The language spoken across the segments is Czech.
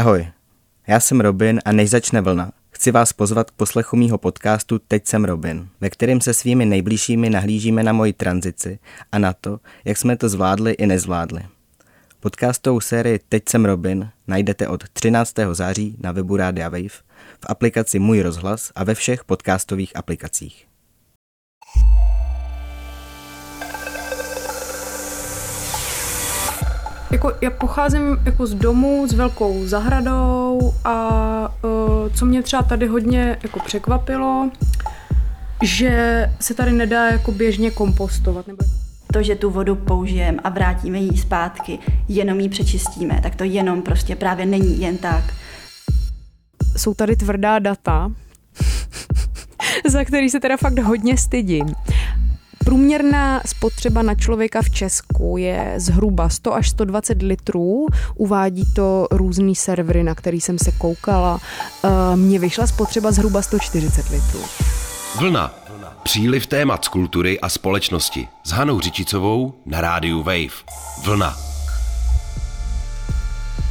Ahoj, já jsem Robin a než začne vlna, chci vás pozvat k poslechu mýho podcastu Teď jsem Robin, ve kterém se svými nejbližšími nahlížíme na moji tranzici a na to, jak jsme to zvládli i nezvládli. Podcastovou sérii Teď jsem Robin najdete od 13. září na webu Radia Wave, v aplikaci Můj rozhlas a ve všech podcastových aplikacích. Jako, já pocházím jako z domu s velkou zahradou a uh, co mě třeba tady hodně jako překvapilo, že se tady nedá jako běžně kompostovat. Nebo... To, že tu vodu použijeme a vrátíme ji zpátky, jenom ji přečistíme, tak to jenom prostě právě není jen tak. Jsou tady tvrdá data, za který se teda fakt hodně stydím. Průměrná spotřeba na člověka v Česku je zhruba 100 až 120 litrů. Uvádí to různý servery, na který jsem se koukala. Eh, mně vyšla spotřeba zhruba 140 litrů. Vlna. Příliv témat z kultury a společnosti s Hanou Řičicovou na rádiu Wave. Vlna.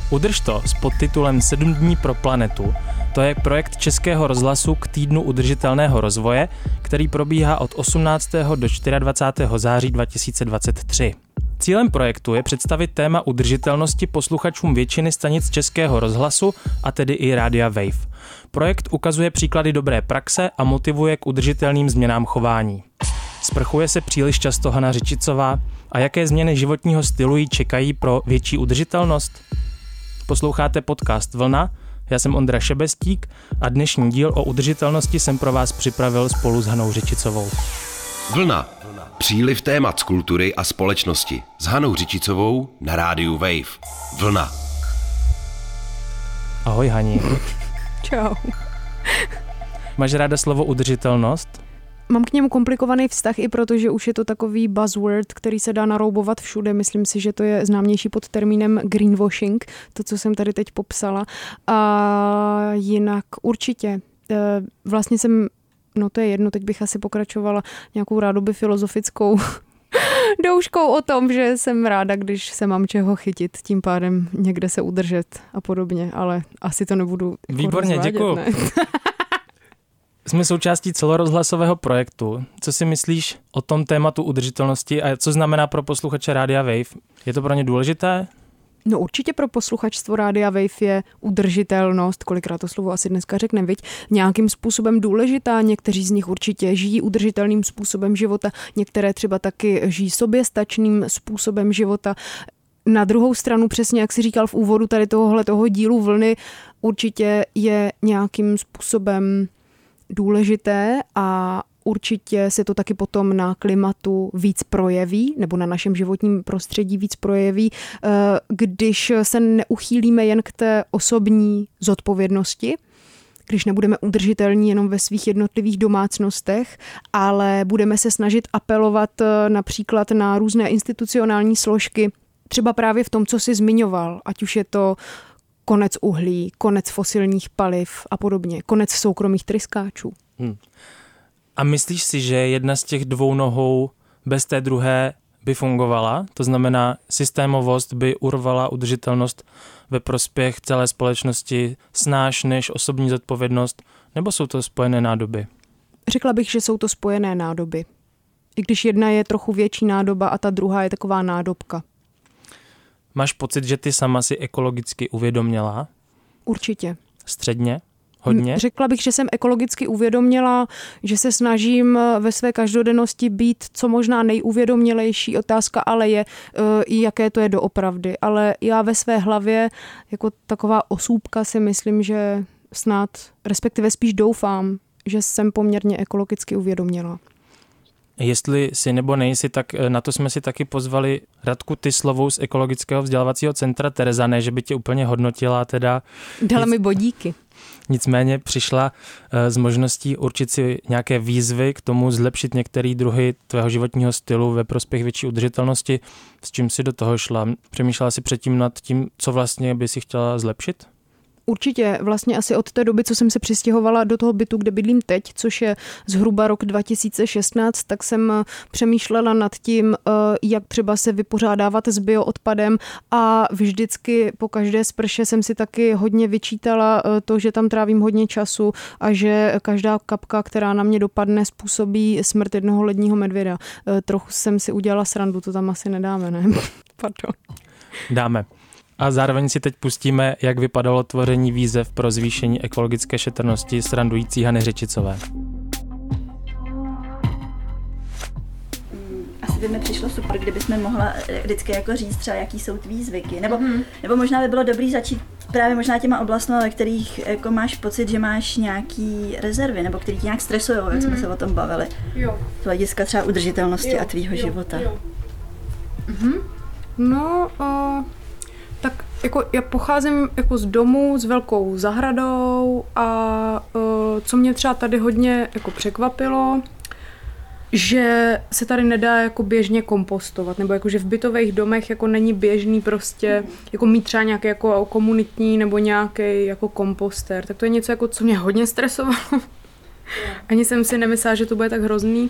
Udrž to s podtitulem 7 dní pro planetu to je projekt Českého rozhlasu k týdnu udržitelného rozvoje, který probíhá od 18. do 24. září 2023. Cílem projektu je představit téma udržitelnosti posluchačům většiny stanic Českého rozhlasu, a tedy i Rádia Wave. Projekt ukazuje příklady dobré praxe a motivuje k udržitelným změnám chování. Sprchuje se příliš často Hana Řičicová a jaké změny životního stylu jí čekají pro větší udržitelnost? Posloucháte podcast Vlna, já jsem Ondra Šebestík a dnešní díl o udržitelnosti jsem pro vás připravil spolu s Hanou Řičicovou. Vlna. Příliv témat z kultury a společnosti s Hanou Řičicovou na rádiu Wave. Vlna. Ahoj Hani. Čau. Máš ráda slovo udržitelnost? Mám k němu komplikovaný vztah i proto, že už je to takový buzzword, který se dá naroubovat všude. Myslím si, že to je známější pod termínem greenwashing, to, co jsem tady teď popsala. A jinak určitě. Eh, vlastně jsem, no to je jedno, teď bych asi pokračovala nějakou rádoby filozofickou douškou o tom, že jsem ráda, když se mám čeho chytit, tím pádem někde se udržet a podobně, ale asi to nebudu jako Výborně, děkuji. Jsme součástí celorozhlasového projektu. Co si myslíš o tom tématu udržitelnosti a co znamená pro posluchače Rádia Wave? Je to pro ně důležité? No určitě pro posluchačstvo Rádia Wave je udržitelnost, kolikrát to slovo asi dneska řekne, viď, nějakým způsobem důležitá. Někteří z nich určitě žijí udržitelným způsobem života, některé třeba taky žijí soběstačným způsobem života. Na druhou stranu, přesně jak si říkal v úvodu tady tohohle toho dílu vlny, určitě je nějakým způsobem důležité a určitě se to taky potom na klimatu víc projeví, nebo na našem životním prostředí víc projeví, eh, když se neuchýlíme jen k té osobní zodpovědnosti, když nebudeme udržitelní jenom ve svých jednotlivých domácnostech, ale budeme se snažit apelovat eh, například na různé institucionální složky, třeba právě v tom, co jsi zmiňoval, ať už je to konec uhlí, konec fosilních paliv a podobně, konec soukromých tryskáčů. Hmm. A myslíš si, že jedna z těch dvou nohou bez té druhé by fungovala? To znamená, systémovost by urvala udržitelnost ve prospěch celé společnosti snáš než osobní zodpovědnost, nebo jsou to spojené nádoby? Řekla bych, že jsou to spojené nádoby. I když jedna je trochu větší nádoba a ta druhá je taková nádobka. Máš pocit, že ty sama si ekologicky uvědomila? Určitě. Středně? Hodně? Řekla bych, že jsem ekologicky uvědomila, že se snažím eh, ve své každodennosti být co možná nejuvědomělejší. Otázka ale je, eh, jaké to je doopravdy. Ale já ve své hlavě jako taková osůbka si myslím, že snad, respektive spíš doufám, že jsem poměrně ekologicky uvědoměla. Jestli si nebo nejsi, tak eh, na to jsme si taky pozvali Radku Tyslovou z Ekologického vzdělávacího centra Tereza, ne, že by tě úplně hodnotila teda. Dala nic, mi bodíky. Nicméně přišla eh, možností určit si nějaké výzvy k tomu zlepšit některé druhy tvého životního stylu ve prospěch větší udržitelnosti. S čím si do toho šla? Přemýšlela si předtím nad tím, co vlastně by si chtěla zlepšit? Určitě vlastně asi od té doby, co jsem se přistěhovala do toho bytu, kde bydlím teď, což je zhruba rok 2016, tak jsem přemýšlela nad tím, eh, jak třeba se vypořádávat s bioodpadem a vždycky po každé sprše jsem si taky hodně vyčítala eh, to, že tam trávím hodně času a že každá kapka, která na mě dopadne, způsobí smrt jednoho ledního medvěda. Eh, trochu jsem si udělala srandu, to tam asi nedáme, ne? Pardon. Dáme. A zároveň si teď pustíme, jak vypadalo tvoření výzev pro zvýšení ekologické šetrnosti srandující Hany Řečicové. Asi by mi přišlo super, kdybychom mohla vždycky jako říct třeba, jaký jsou tvý zvyky. Nebo, mm-hmm. nebo možná by bylo dobrý začít právě možná těma oblastmi, ve kterých jako máš pocit, že máš nějaký rezervy, nebo který tě nějak stresují, jak mm-hmm. jsme mhm. se o tom bavili. Jo. Z hlediska třeba udržitelnosti jo, a tvýho jo, života. Jo. Mm-hmm. No, uh, tak jako já pocházím jako z domu s velkou zahradou a uh, co mě třeba tady hodně jako překvapilo, že se tady nedá jako běžně kompostovat, nebo jako že v bytových domech jako není běžný prostě jako mít třeba nějaký jako komunitní nebo nějaký jako komposter, tak to je něco jako, co mě hodně stresovalo. Ani jsem si nemyslela, že to bude tak hrozný.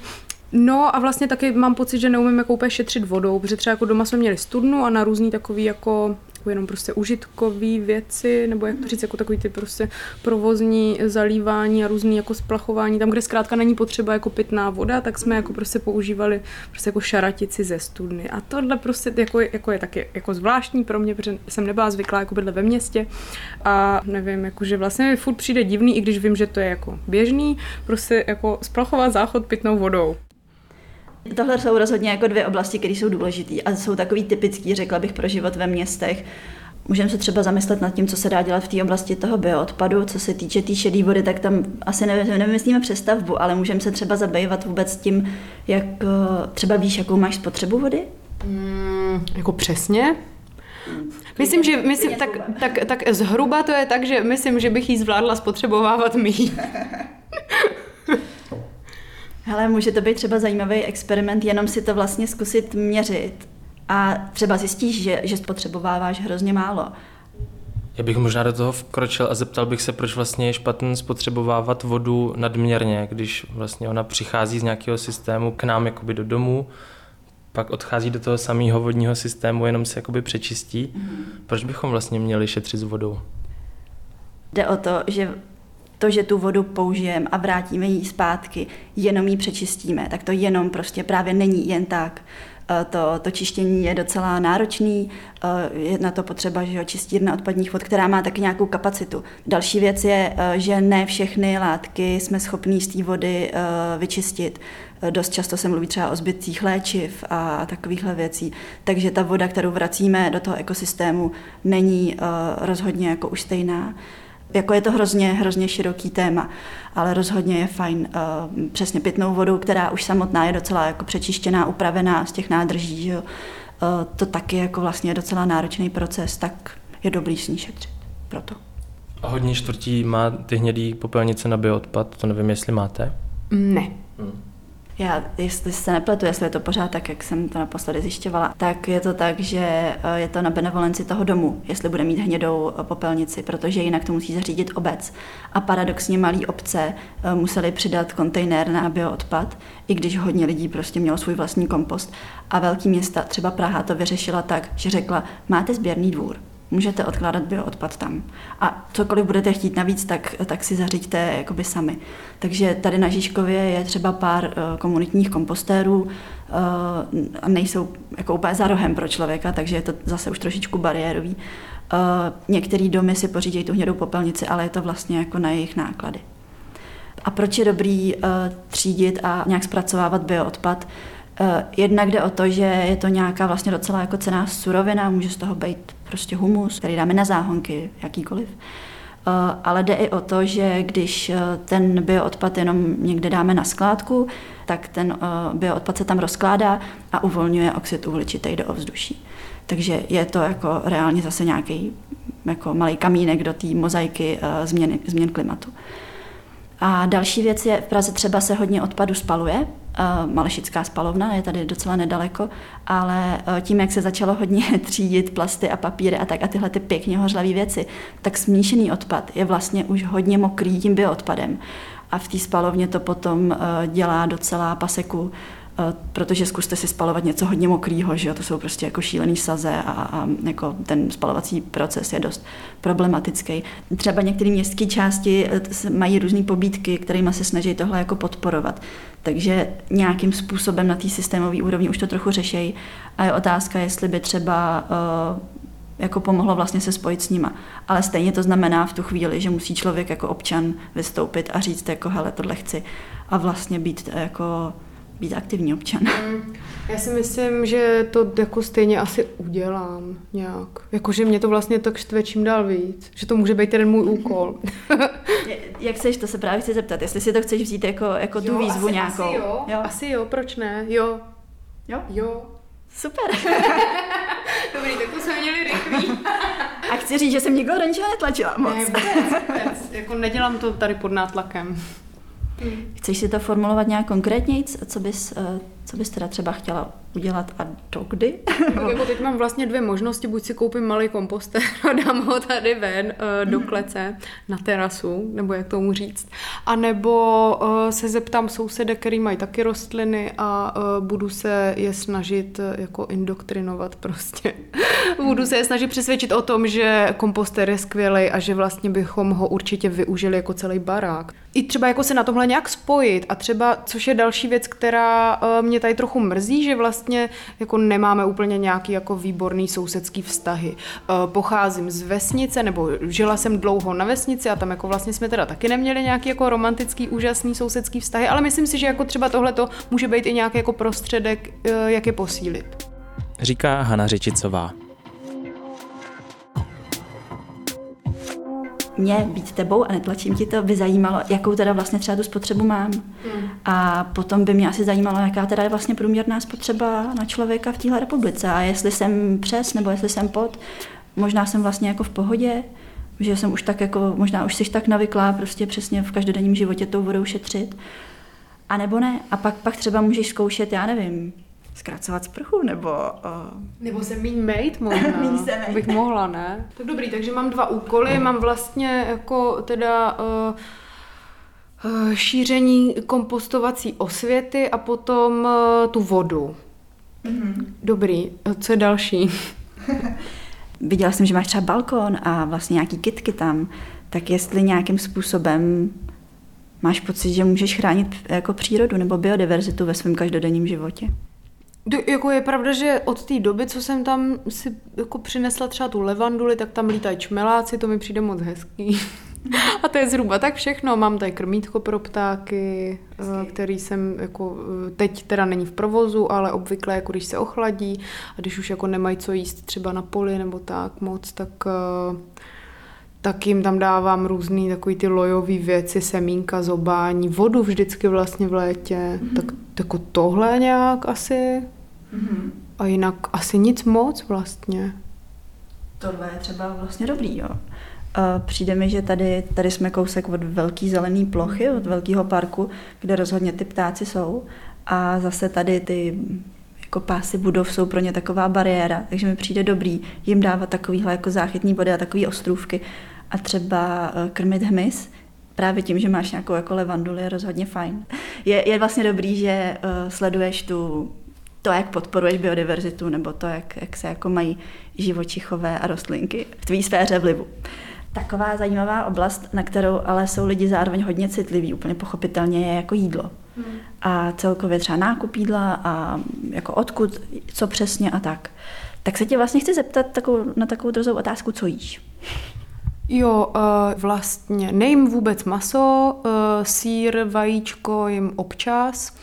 No a vlastně taky mám pocit, že neumím jako úplně šetřit vodou, protože třeba jako doma jsme měli studnu a na různý takový jako jenom prostě užitkový věci, nebo jak to říct, jako takový ty prostě provozní zalívání a různý jako splachování, tam, kde zkrátka není potřeba jako pitná voda, tak jsme jako prostě používali prostě jako šaratici ze studny. A tohle prostě jako, jako je taky jako zvláštní pro mě, protože jsem nebyla zvyklá jako bydlet ve městě a nevím, jako že vlastně mi furt přijde divný, i když vím, že to je jako běžný, prostě jako splachovat záchod pitnou vodou. Tohle jsou rozhodně jako dvě oblasti, které jsou důležité a jsou takový typický, řekla bych, pro život ve městech. Můžeme se třeba zamyslet nad tím, co se dá dělat v té oblasti toho bioodpadu. Co se týče té tý šedé vody, tak tam asi nevymyslíme přestavbu, ale můžeme se třeba zabývat vůbec tím, jak eh, třeba víš, jakou máš spotřebu vody? Mm, jako přesně? Myslím, že myslím, tak, tak, tak zhruba to je tak, že myslím, že bych jí zvládla spotřebovávat míň. Hele, může to být třeba zajímavý experiment, jenom si to vlastně zkusit měřit a třeba zjistíš, že, že spotřebováváš hrozně málo. Já bych možná do toho vkročil a zeptal bych se, proč vlastně je špatný spotřebovávat vodu nadměrně, když vlastně ona přichází z nějakého systému k nám jakoby do domu, pak odchází do toho samého vodního systému, jenom se jakoby přečistí. Mm. Proč bychom vlastně měli šetřit s vodou? Jde o to, že to, že tu vodu použijeme a vrátíme ji zpátky, jenom ji přečistíme, tak to jenom prostě právě není jen tak. E, to, to čištění je docela náročný, e, je na to potřeba že jo, čistírna odpadních vod, která má taky nějakou kapacitu. Další věc je, e, že ne všechny látky jsme schopní z té vody vyčistit. Dost často se mluví třeba o zbytcích léčiv a takovýchhle věcí. Takže ta voda, kterou vracíme do toho ekosystému, není rozhodně jako už stejná jako je to hrozně, hrozně široký téma, ale rozhodně je fajn uh, přesně pitnou vodu, která už samotná je docela jako přečištěná, upravená z těch nádrží, že jo. Uh, to taky jako vlastně je docela náročný proces, tak je dobrý s ní šetřit. Proto. A hodně čtvrtí má ty hnědý popelnice na bioodpad, to nevím, jestli máte? Ne. Hmm já, jestli se nepletu, jestli je to pořád tak, jak jsem to naposledy zjišťovala, tak je to tak, že eh, je to na benevolenci toho domu, jestli bude mít hnědou eh, popelnici, protože jinak to musí zařídit obec. A paradoxně malé obce eh, museli přidat kontejner na bioodpad, i když hodně lidí prostě mělo svůj vlastní kompost. A velký města, třeba Praha, to vyřešila tak, že řekla, máte sběrný dvůr, můžete odkládat bioodpad tam. A cokoliv budete chtít navíc, tak, tak si zařiďte jakoby sami. Takže tady na Žižkově je třeba pár uh, komunitních kompostérů uh, a nejsou jako úplně za rohem pro člověka, takže je to zase už trošičku bariérový. Uh, některý domy si pořídí tu hnědou popelnici, ale je to vlastně jako na jejich náklady. A proč je dobrý třídit a nějak zpracovávat bioodpad? Uh, jednak jde o to, že je to nějaká vlastně docela jako cená surovina, může z toho být prostě humus, který dáme na záhonky, jakýkoliv. Uh, ale jde i o to, že když uh, ten bioodpad jenom někde dáme na skládku, tak ten bioodpad se tam rozkládá a uvolňuje oxid uhličitý do ovzduší. Takže je to jako reálně zase nějaký jako malý kamínek do té mozaiky změny, změn klimatu. A další věc je, v Praze třeba se hodně odpadu spaluje, Malešická spalovna, je tady docela nedaleko, ale tím, jak se začalo hodně třídit plasty a papíry a tak a tyhle ty pěkně hořlavé věci, tak smíšený odpad je vlastně už hodně mokrý tím bioodpadem. A v té spalovně to potom dělá docela paseku Eh, protože zkuste si spalovat něco hodně mokrýho, že jo? to jsou prostě jako šílený saze a, a jako ten spalovací proces je dost problematický. Třeba některé městské části eh, mají různé pobídky, kterými se snaží tohle jako podporovat. Takže nějakým způsobem na té systémové úrovni už to trochu řešejí. A je otázka, jestli by třeba uh, jako pomohlo vlastně se spojit s nima. Ale stejně to znamená v tu chvíli, že musí člověk jako občan vystoupit a říct jako hele, tohle chci a vlastně být jako být aktivní občan. Já si myslím, že to jako stejně asi udělám nějak. Jakože mě to vlastně tak štve čím dál víc. Že to může být ten můj úkol. Jak chceš, to se právě chci zeptat. Jestli si to chceš vzít jako, jako tu jo, výzvu asi, nějakou. Asi jo, jo, asi jo, proč ne? Jo. Jo? Jo. Super. Dobrý, tak to jsme měli rychlý. A chci říct, že jsem nikoho do ničeho netlačila moc. Ne, vůbec, vůbec. Jako nedělám to tady pod nátlakem. Chceš si to formulovat nějak konkrétně, co bys, eh, co bys teda třeba chtěla udělat a dokdy? No, jako teď mám vlastně dvě možnosti, buď si koupím malý komposter a dám ho tady ven uh, do klece na terasu, nebo jak tomu říct, a nebo uh, se zeptám sousede, který mají taky rostliny a uh, budu se je snažit jako indoktrinovat prostě. budu se je snažit přesvědčit o tom, že komposter je skvělý a že vlastně bychom ho určitě využili jako celý barák. I třeba jako se na tomhle nějak spojit a třeba, což je další věc, která mě tady trochu mrzí, že vlastně vlastně jako nemáme úplně nějaký jako výborný sousedský vztahy. Eh, pocházím z vesnice, nebo žila jsem dlouho na vesnici a tam jako vlastně jsme teda taky neměli nějaký jako romantický, úžasný sousedský vztahy, ale myslím si, že jako třeba tohle to může být i nějaký jako prostředek, eh, jak je posílit. Říká Hana Řičicová. Mě být tebou a netlačím ti to, by zajímalo, jakou teda vlastně třeba tu spotřebu mám. Hmm. A potom by mě asi zajímalo, jaká teda je vlastně průměrná spotřeba na člověka v téhle republice a jestli jsem přes nebo jestli jsem pod. Možná jsem vlastně jako v pohodě, že jsem už tak jako, možná už jsi tak navyklá prostě přesně v každodenním životě tou vodou šetřit. A nebo ne. A pak, pak třeba můžeš zkoušet, já nevím, zkracovat sprchu, nebo... Uh... Nebo se míň mejt možná. míň se mejt. Bych mohla, ne? Tak dobrý, takže mám dva úkoly. Mám vlastně jako teda... Uh, šíření kompostovací osvěty a potom tu vodu. Mm-hmm. Dobrý, co je další? Viděla jsem, že máš třeba balkon a vlastně nějaký kitky tam, tak jestli nějakým způsobem máš pocit, že můžeš chránit jako přírodu nebo biodiverzitu ve svém každodenním životě? Jako je pravda, že od té doby, co jsem tam si jako přinesla třeba tu levanduli, tak tam lítají čmeláci, to mi přijde moc hezký. A to je zhruba tak všechno. Mám tady krmítko pro ptáky. Eh, který jsem jako, eh, teď teda není v provozu, ale obvykle jako když se ochladí a když už jako nemají co jíst třeba na poli nebo tak moc, tak eh, tak jim tam dávám různý takový ty lojové věci, semínka, zobání, vodu vždycky vlastně v létě, mm-hmm. tak jako tohle nějak asi. Mm-hmm. A jinak asi nic moc vlastně. Tohle je třeba vlastně dobrý, jo. Přijde mi, že tady, tady jsme kousek od velké zelené plochy, od velkého parku, kde rozhodně ty ptáci jsou. A zase tady ty jako pásy budov jsou pro ně taková bariéra, takže mi přijde dobrý jim dávat takovýhle jako záchytní body a takové ostrůvky a třeba eh, krmit hmyz, právě tím, že máš nějakou jako levanduli, je rozhodně fajn. Je, je vlastně dobrý, že uh, sleduješ tu, to, jak podporuješ biodiverzitu, nebo to, jak, jak se jako mají živočichové a rostlinky v tvý sféře vlivu. Taková zajímavá oblast, na kterou ale jsou lidi zároveň hodně citliví, úplně pochopitelně je jako jídlo. Hmm. A celkově třeba nákup jídla a jako odkud, co přesně a tak. Tak se tě vlastně chci zeptat takovou, na takovou drozou otázku, co jíš? Jo, uh, vlastně nejím vůbec maso, uh, sír, vajíčko jim občas.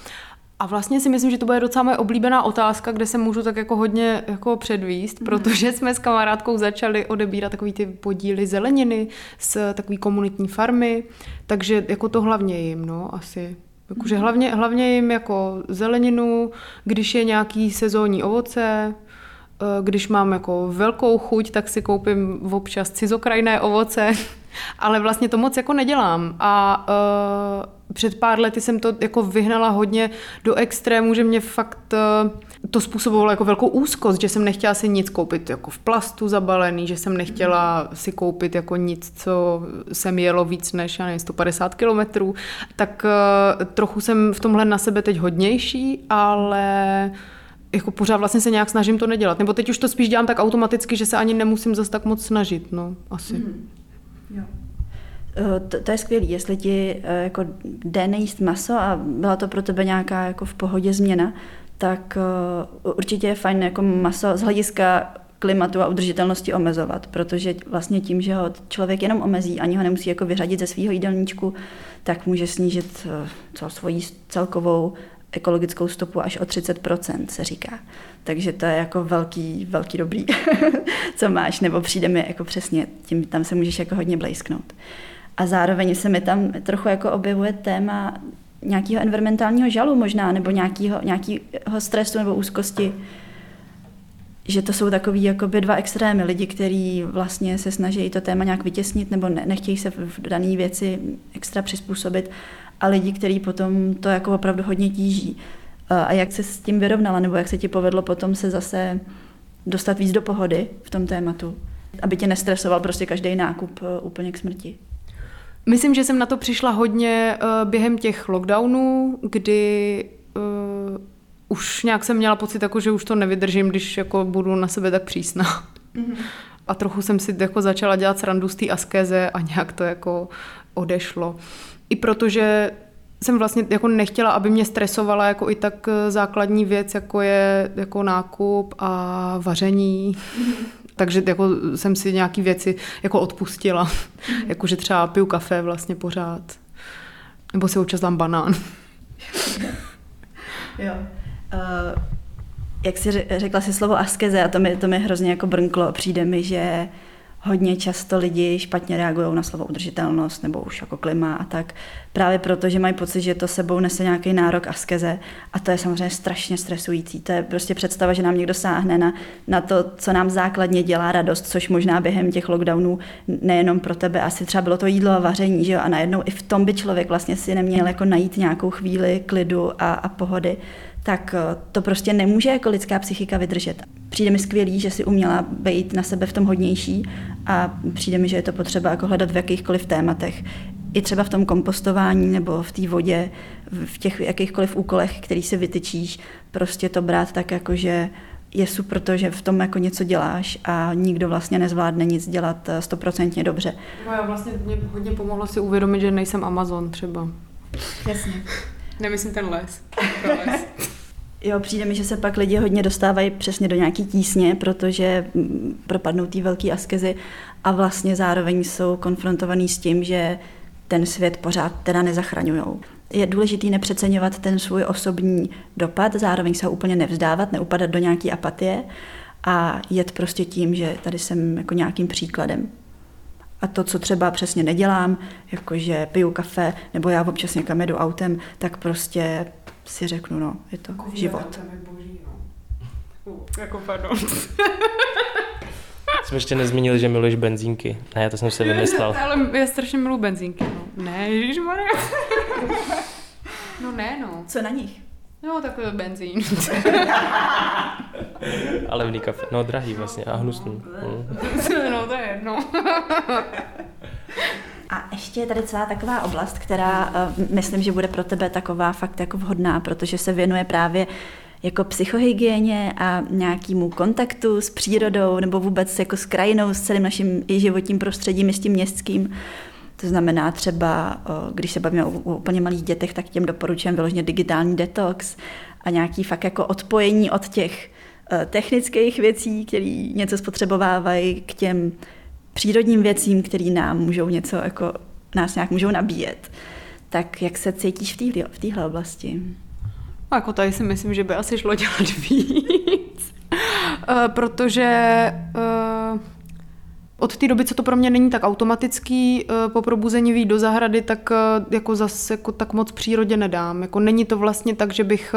A vlastně si myslím, že to bude docela moje oblíbená otázka, kde se můžu tak jako hodně jako předvíst, mm. protože jsme s kamarádkou začali odebírat takový ty podíly zeleniny z takový komunitní farmy, takže jako to hlavně jim, no, asi. Jakože mhm. hlavně, hlavně jim jako zeleninu, když je nějaký sezónní ovoce, když mám jako velkou chuť, tak si koupím občas cizokrajné ovoce ale vlastně to moc jako nedělám. A uh, před pár lety jsem to jako vyhnala hodně do extrému, že mě fakt uh, to způsobovalo jako velkou úzkost, že jsem nechtěla si nic koupit jako v plastu zabalený, že jsem nechtěla si koupit jako nic, co jsem jelo víc než, já nevím, 150 kilometrů, tak uh, trochu jsem v tomhle na sebe teď hodnější, ale jako pořád vlastně se nějak snažím to nedělat. Nebo teď už to spíš dělám tak automaticky, že se ani nemusím zase tak moc snažit, no, asi. Mm. Jo. Eh, to, to je skvělé, jestli ti eh, jako jde nejíst maso a byla to pro tebe nějaká jako v pohodě změna, tak uh, určitě je fajn jako maso z hlediska klimatu a udržitelnosti omezovat, protože vlastně tím, že ho člověk jenom omezí, ani ho nemusí jako vyřadit ze svého jídelníčku, tak může snížit uh, co, svoji celkovou ekologickou stopu až o 30%, se říká. Takže to je jako velký, velký dobrý, co máš, nebo přijde mi jako přesně, tím tam se můžeš jako hodně blejsknout. A zároveň se mi tam trochu jako objevuje téma nějakého environmentálního žalu možná, nebo nějakého, nějakého stresu nebo úzkosti, že to jsou takový jakoby dva extrémy. Lidi, kteří vlastně se snaží to téma nějak vytěsnit nebo ne, nechtějí se v dané věci extra přizpůsobit a lidi, kteří potom to jako opravdu hodně tíží. A jak se s tím vyrovnala, nebo jak se ti povedlo potom se zase dostat víc do pohody v tom tématu, aby tě nestresoval prostě každý nákup e, úplně k smrti? Myslím, že jsem na to přišla hodně uh, během těch lockdownů, kdy uh, už nějak jsem měla pocit, jako, že už to nevydržím, když jako budu na sebe tak přísná. Mm-hmm. A trochu jsem si jako začala dělat srandu z té askeze a nějak to jako odešlo. I protože jsem vlastně jako nechtěla, aby mě stresovala jako i tak eh, základní věc, jako je jako nákup a vaření. Takže jako jsem si nějaký věci jako odpustila. jako že třeba piju kafe vlastně pořád. Nebo si občas dám banán. jo. Uh, jak jsi řekla si slovo askeze a to mi, to mi hrozně jako brnklo. Přijde mi, že hodně často lidi špatně reagují na slovo udržitelnost nebo už jako klima a tak, právě proto, že mají pocit, že to sebou nese nějaký nárok askeze a to je samozřejmě strašně stresující. To je prostě představa, že nám někdo sáhne na, na to, co nám základně dělá radost, což možná během těch lockdownů nejenom pro tebe, asi třeba bylo to jídlo a vaření, že jo? a najednou i v tom by člověk vlastně si neměl jako najít nějakou chvíli klidu a, a pohody tak eh, to prostě nemůže jako lidská psychika vydržet. Přijde mi skvělý, že si uměla být na sebe v tom hodnější a přijde mi, že je to potřeba jako hledat v jakýchkoliv tématech. I třeba v tom kompostování nebo v té vodě, v těch jakýchkoliv úkolech, který si vytyčíš, prostě to brát tak jako, že je super to, že v tom jako něco děláš a nikdo vlastně nezvládne nic dělat eh, stoprocentně dobře. No já vlastně mě hodně pomohlo si uvědomit, že nejsem Amazon třeba. Jasně. Nemyslím ten les. les. Jo, přijde mi, že se pak lidi hodně dostávají přesně do nějaký tísně, protože mm, propadnou té velké askezi a vlastně zároveň jsou konfrontovaný s tím, že ten svět pořád teda nezachraňují. Je důležité nepřeceňovat ten svůj osobní dopad, zároveň se ho úplně nevzdávat, neupadat do nějaké apatie a jet prostě tím, že tady jsem jako nějakým příkladem. A to, co třeba přesně nedělám, jakože piju kafe, nebo já občas někam jedu autem, tak prostě si řeknu, no, je to jako život. Boží, no. jako pardon. Jsme ještě nezmínili, že miluješ benzínky. Ne, to jsem si vymyslel. Ale já strašně miluji benzínky. No. Ne, ježišmarja. no ne, no. Co na nich? No, takový benzín. Ale levný kafe. No, drahý vlastně a hnusný. no, to je jedno. A ještě je tady celá taková oblast, která uh, myslím, že bude pro tebe taková fakt jako vhodná, protože se věnuje právě jako psychohygieně a nějakému kontaktu s přírodou nebo vůbec jako s krajinou, s celým naším i životním prostředím, i s tím městským. To znamená třeba, eh, když se bavíme o úplně malých dětech, tak těm doporučujeme vyloženě digitální detox a nějaký fakt jako odpojení od těch eh, technických věcí, které něco spotřebovávají, k těm přírodním věcím, které nám můžou něco jako, nás nějak můžou nabíjet. Tak jak se cítíš v téhle oblasti? Jako tady si myslím, že by asi šlo dělat víc. uh, protože uh, od té doby, co to pro mě není tak automatický, uh, po probuzení výjít do zahrady, tak uh, jako zase jako tak moc přírodě nedám. Jako není to vlastně tak, že bych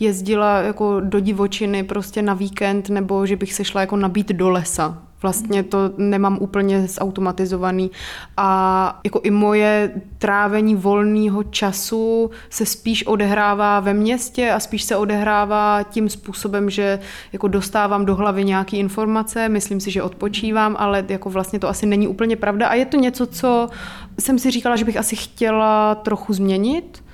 jezdila jako do divočiny prostě na víkend, nebo že bych se šla jako nabít do lesa Vlastně to nemám úplně zautomatizovaný. A jako i moje trávení volného času se spíš odehrává ve městě a spíš se odehrává tím způsobem, že jako dostávám do hlavy nějaké informace, myslím si, že odpočívám, ale jako vlastně to asi není úplně pravda. A je to něco, co jsem si říkala, že bych asi chtěla trochu změnit,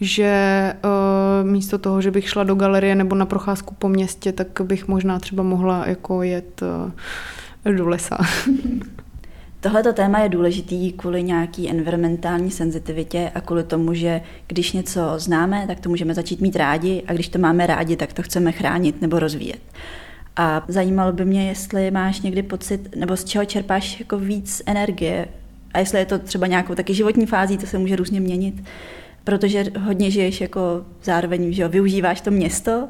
že uh, místo toho, že bych šla do galerie nebo na procházku po městě, tak bych možná třeba mohla jako jet uh, do lesa. Tohleto téma je důležitý kvůli nějaký environmentální senzitivitě a kvůli tomu, že když něco známe, tak to můžeme začít mít rádi a když to máme rádi, tak to chceme chránit nebo rozvíjet. A zajímalo by mě, jestli máš někdy pocit, nebo z čeho čerpáš jako víc energie a jestli je to třeba nějakou taky životní fází, to se může různě měnit, protože hodně žiješ jako zároveň, že jo, využíváš to město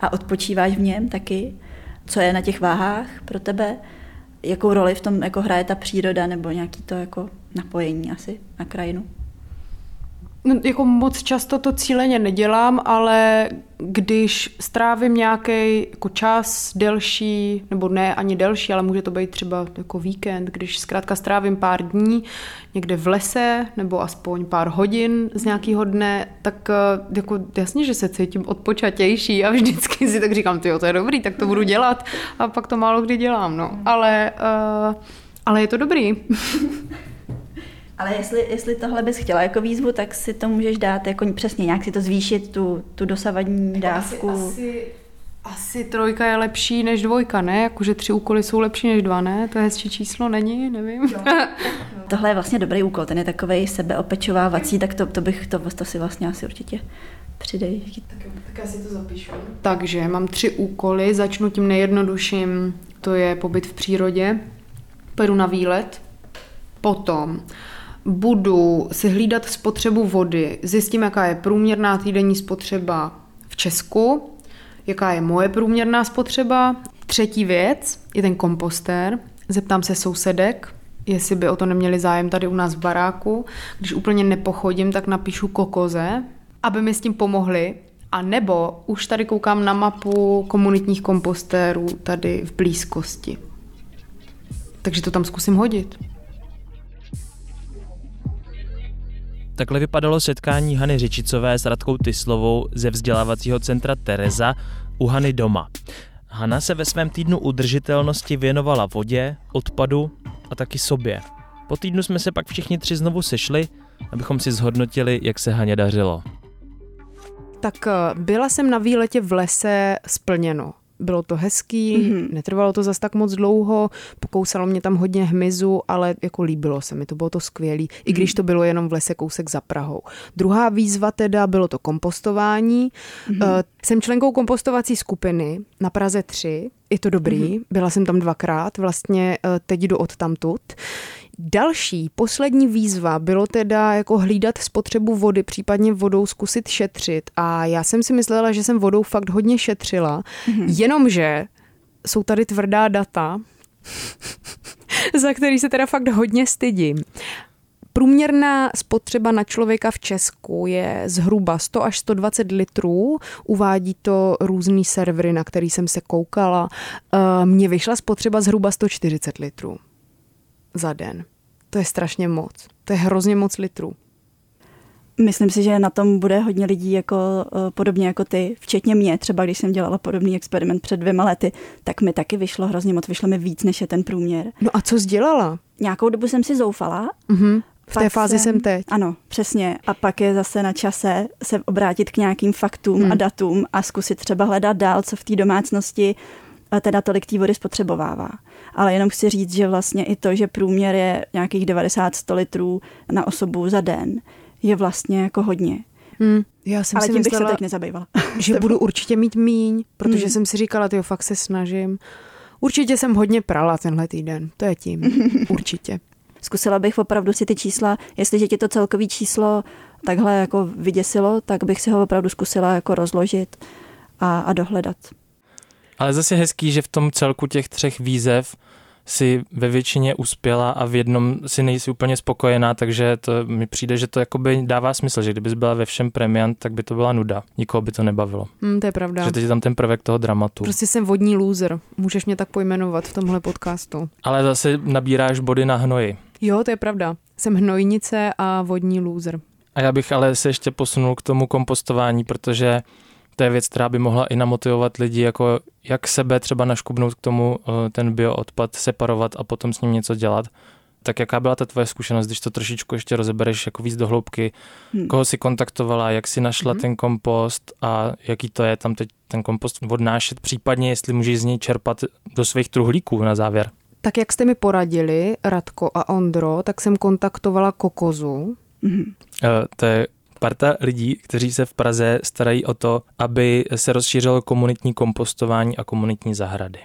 a odpočíváš v něm taky, co je na těch váhách pro tebe, jakou roli v tom jako hraje ta příroda nebo nějaký to jako napojení asi na krajinu. Jako moc často to cíleně nedělám, ale když strávím nějaký jako čas delší, nebo ne ani delší, ale může to být třeba jako víkend, když zkrátka strávím pár dní někde v lese, nebo aspoň pár hodin z nějakého dne, tak eh, jako jasně, že se cítím odpočatější a vždycky si tak říkám, ty to je dobrý, tak to budu dělat a pak to málo kdy dělám, no. Ale, uh, ale je to dobrý. Ale jestli, jestli tohle bys chtěla jako výzvu, tak si to můžeš dát jako přesně nějak si to zvýšit, tu, tu dosavadní jako dávku. Asi, asi, asi trojka je lepší než dvojka, ne? Jakože tři úkoly jsou lepší než dva, ne? To je hezčí číslo, není? Nevím. Jo. Tohle je vlastně dobrý úkol, ten je takový sebeopečovávací, tak to, to bych, to, to si vlastně asi určitě přidej. Tak, tak já si to zapíšu. Takže mám tři úkoly, začnu tím nejjednodušším, to je pobyt v přírodě, peru na výlet, potom budu si hlídat spotřebu vody, zjistím, jaká je průměrná týdenní spotřeba v Česku, jaká je moje průměrná spotřeba. Třetí věc je ten kompostér. Zeptám se sousedek, jestli by o to neměli zájem tady u nás v baráku. Když úplně nepochodím, tak napíšu kokoze, aby mi s tím pomohli. A nebo už tady koukám na mapu komunitních kompostérů tady v blízkosti. Takže to tam zkusím hodit. Takhle vypadalo setkání Hany Řičicové s Radkou Tyslovou ze vzdělávacího centra Tereza u Hany doma. Hana se ve svém týdnu udržitelnosti věnovala vodě, odpadu a taky sobě. Po týdnu jsme se pak všichni tři znovu sešli, abychom si zhodnotili, jak se Haně dařilo. Tak eh, byla jsem na výletě v lese splněno. Bylo to hezký, mm-hmm. netrvalo to zas tak moc dlouho, pokousalo mě tam hodně hmyzu, ale jako líbilo se mi, to bylo to skvělé, mm-hmm. i když mhm. to bylo jenom v lese kousek za Prahou. Druhá výzva teda bylo to kompostování. Mm-hmm. Jsem členkou kompostovací skupiny na Praze 3, je to dobrý, mm-hmm. byla jsem tam dvakrát, vlastně eh, teď jdu od tamtud. Další, poslední výzva bylo teda jako hlídat spotřebu vody, případně vodou zkusit šetřit. A já jsem si myslela, že jsem vodou fakt hodně šetřila, mm-hmm. jenomže jsou tady tvrdá data, za který se teda fakt hodně stydím. Průměrná spotřeba na člověka v Česku je zhruba 100 až 120 litrů. Uvádí to různý servery, na který jsem se koukala. Eh, mně vyšla spotřeba zhruba 140 litrů za den. To je strašně moc. To je hrozně moc litrů. Myslím si, že na tom bude hodně lidí jako uh, podobně jako ty, včetně mě. Třeba když jsem dělala podobný experiment před dvěma lety, tak mi taky vyšlo hrozně moc, vyšlo mi víc, než je ten průměr. No a co dělala? Nějakou dobu jsem si zoufala. Mm-hmm. V té fázi jsem, jsem teď. Ano, přesně. A pak je zase na čase se obrátit k nějakým faktům hmm. a datům a zkusit třeba hledat dál, co v té domácnosti teda tolik té vody spotřebovává. Ale jenom chci říct, že vlastně i to, že průměr je nějakých 90-100 litrů na osobu za den, je vlastně jako hodně. Hmm. Já jsem Ale si tím myslela, bych se teď nezabývala. že budu určitě mít míň, protože hmm. jsem si říkala, ty fakt se snažím. Určitě jsem hodně prala tenhle týden, to je tím, určitě. Zkusila bych opravdu si ty čísla, jestliže ti to celkový číslo takhle jako vyděsilo, tak bych si ho opravdu zkusila jako rozložit a, a dohledat. Ale zase hezký, že v tom celku těch třech výzev si ve většině uspěla a v jednom si nejsi úplně spokojená, takže to mi přijde, že to jakoby dává smysl, že kdybys byla ve všem premiant, tak by to byla nuda. Nikoho by to nebavilo. Hmm, to je pravda. Že teď je tam ten prvek toho dramatu. Prostě jsem vodní loser. Můžeš mě tak pojmenovat v tomhle podcastu. Ale zase nabíráš body na hnoji. Jo, to je pravda. Jsem hnojnice a vodní loser. A já bych ale se ještě posunul k tomu kompostování, protože to je věc, která by mohla i namotivovat lidi, jako jak sebe třeba naškubnout k tomu eh, ten bioodpad separovat a potom s ním něco dělat. Tak jaká byla ta tvoje zkušenost, když to trošičku ještě rozebereš jako víc do hloubky? Hmm. Koho si kontaktovala, jak si našla hmm. ten kompost a jaký to je tam teď ten kompost odnášet, případně jestli můžeš z něj čerpat do svých truhlíků na závěr? Tak jak jste mi poradili, Radko a Ondro, tak jsem kontaktovala Kokozu. Mm-hmm. Uh, to je parta lidí, kteří se v Praze starají o to, aby se rozšířilo komunitní kompostování a komunitní zahrady.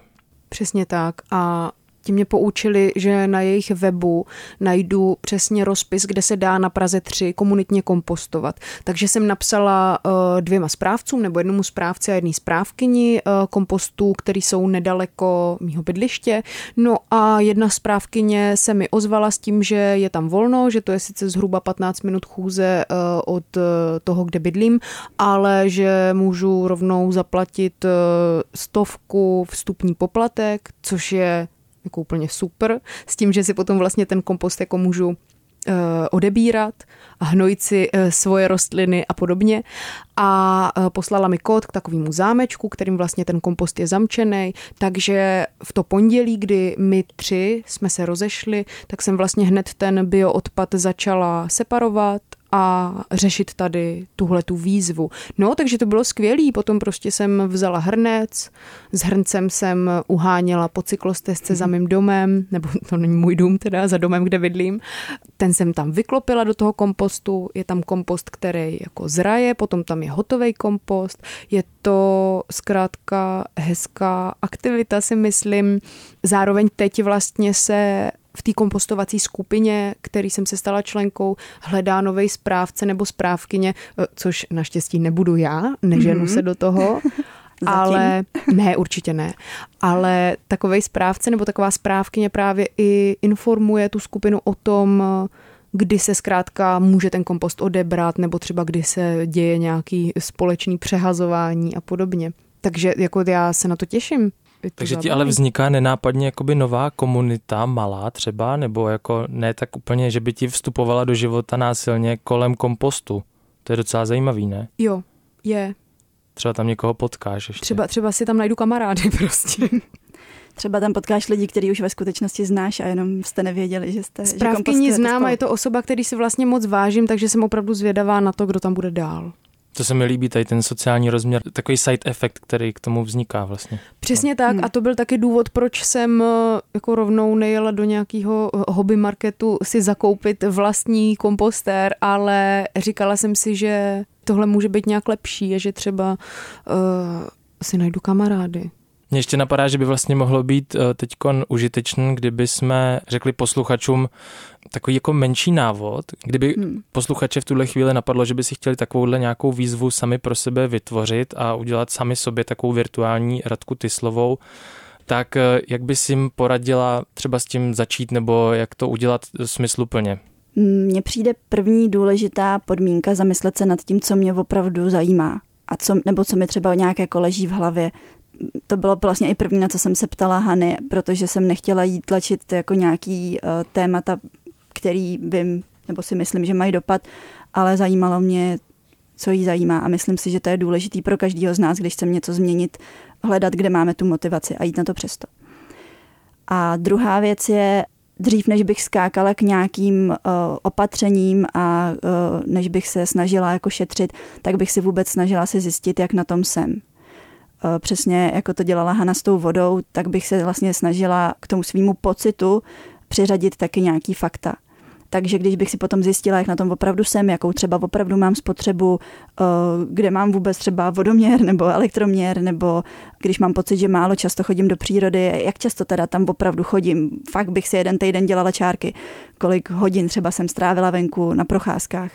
Přesně tak. A Ti mě poučili, že na jejich webu najdu přesně rozpis, kde se dá na Praze 3 komunitně kompostovat. Takže jsem napsala uh, dvěma správcům, nebo jednomu správci a jedné správkyni uh, kompostů, který jsou nedaleko mýho bydliště. No a jedna správkyně se mi ozvala s tím, že je tam volno, že to je sice zhruba 15 minut chůze uh, od toho, kde bydlím, ale že můžu rovnou zaplatit stovku vstupní poplatek, což je jako úplně super, s tím, že si potom vlastně ten kompost jako můžu uh, odebírat a hnojit si uh, svoje rostliny a podobně. A uh, poslala mi kód k takovému zámečku, kterým vlastně ten kompost je zamčený, takže v to pondělí, kdy my tři jsme se rozešli, tak jsem vlastně hned ten bioodpad začala separovat a řešit tady tuhle tu výzvu. No, takže to bylo skvělý. Potom prostě jsem vzala hrnec, s hrncem jsem uháněla po cyklostezce za mým domem, nebo to není můj dům teda, za domem, kde bydlím. Ten jsem tam vyklopila do toho kompostu. Je tam kompost, který jako zraje, potom tam je hotový kompost. Je to zkrátka hezká aktivita, si myslím. Zároveň teď vlastně se v té kompostovací skupině, který jsem se stala členkou, hledá nový správce nebo správkyně, eh, což naštěstí nebudu já, neženu mm-hmm. se do toho. ale ne, určitě ne. Ale takový správce nebo taková správkyně právě i informuje tu skupinu o tom, kdy se zkrátka může ten kompost odebrat, nebo třeba kdy se děje nějaký společný přehazování a podobně. Takže jako já se na to těším. Takže ti ale vzniká nenápadně jakoby nová komunita, malá třeba, nebo jako ne tak úplně, že by ti vstupovala do života násilně kolem kompostu. To je docela zajímavý, ne? Jo, je. Třeba tam někoho potkáš ještě. Třeba, třeba si tam najdu kamarády prostě. Třeba tam potkáš lidi, který už ve skutečnosti znáš a jenom jste nevěděli, že jste... Správkyní znám a je to osoba, který si vlastně moc vážím, takže jsem opravdu zvědavá na to, kdo tam bude dál. To se mi líbí, tady ten sociální rozměr, takový side effect, který k tomu vzniká vlastně. Přesně tak hmm. a to byl taky důvod, proč jsem eh, jako rovnou nejela do nějakého eh, hobby marketu si zakoupit vlastní kompostér, ale říkala jsem si, že tohle může být nějak lepší a že třeba uh, si najdu kamarády. Mně ještě napadá, že by vlastně mohlo být eh, teď užitečný, kdyby jsme řekli posluchačům takový jako menší návod, kdyby hmm. posluchače v tuhle chvíli napadlo, že by si chtěli takovouhle nějakou výzvu sami pro sebe vytvořit a udělat sami sobě takovou virtuální Radku Tyslovou, tak eh, jak bys jim poradila třeba s tím začít nebo jak to udělat smysluplně? Mně přijde první důležitá podmínka zamyslet se nad tím, co mě opravdu zajímá a co, nebo co mi třeba nějaké jako leží v hlavě to bylo vlastně i první, na co jsem se ptala Hany, protože jsem nechtěla jít tlačit jako nějaký uh, témata, který vím, nebo si myslím, že mají dopad, ale zajímalo mě, co jí zajímá a myslím si, že to je důležitý pro každého z nás, když chceme něco změnit, hledat, kde máme tu motivaci a jít na to přesto. A druhá věc je, dřív než bych skákala k nějakým uh, opatřením a uh, než bych se snažila jako šetřit, tak bych si vůbec snažila si zjistit, jak na tom jsem. Eh, přesně jako to dělala Hana s tou vodou, tak bych se vlastně snažila k tomu svýmu pocitu přiřadit taky nějaký fakta. Takže když bych si potom zjistila, jak na tom opravdu jsem, jakou třeba opravdu mám spotřebu, eh, kde mám vůbec třeba vodoměr nebo elektroměr, nebo když mám pocit, že málo často chodím do přírody, jak často teda tam opravdu chodím. Fakt bych si jeden týden dělala čárky, kolik hodin třeba jsem strávila venku na procházkách.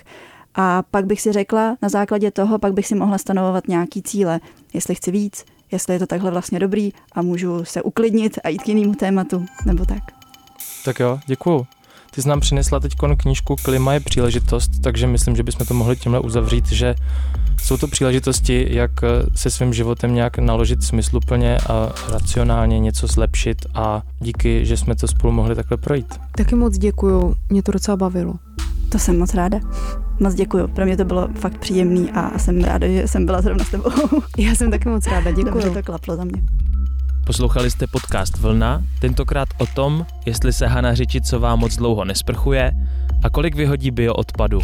A pak bych si řekla, na základě toho, pak bych si mohla stanovovat nějaký cíle, jestli chci víc, jestli je to takhle vlastně dobrý a můžu se uklidnit a jít k jinému tématu, nebo tak. Tak jo, děkuju. Ty jsi nám přinesla teď knížku Klima je příležitost, takže myslím, že bychom to mohli tímhle uzavřít, že jsou to příležitosti, jak se svým životem nějak naložit smysluplně a racionálně něco zlepšit a díky, že jsme to spolu mohli takhle projít. Taky moc děkuju, mě to docela bavilo. To jsem moc ráda. Moc děkuju. Pro mě to bylo fakt příjemný a jsem ráda, že jsem byla zrovna s tebou. Já jsem taky moc ráda, děkuji. Dobře to klaplo za mě. Poslouchali jste podcast Vlna, tentokrát o tom, jestli se Hana Řičicová moc dlouho nesprchuje a kolik vyhodí bioodpadu.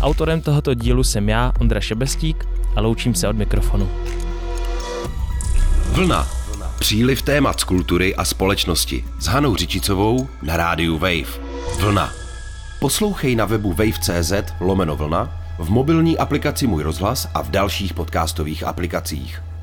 Autorem tohoto dílu jsem já, Ondra Šebestík, a loučím se od mikrofonu. Vlna. Příliv témat z kultury a společnosti s Hanou Řičicovou na rádiu Wave. Vlna. Poslouchej na webu wave.cz lomeno vlna, v mobilní aplikaci Můj rozhlas a v dalších podcastových aplikacích.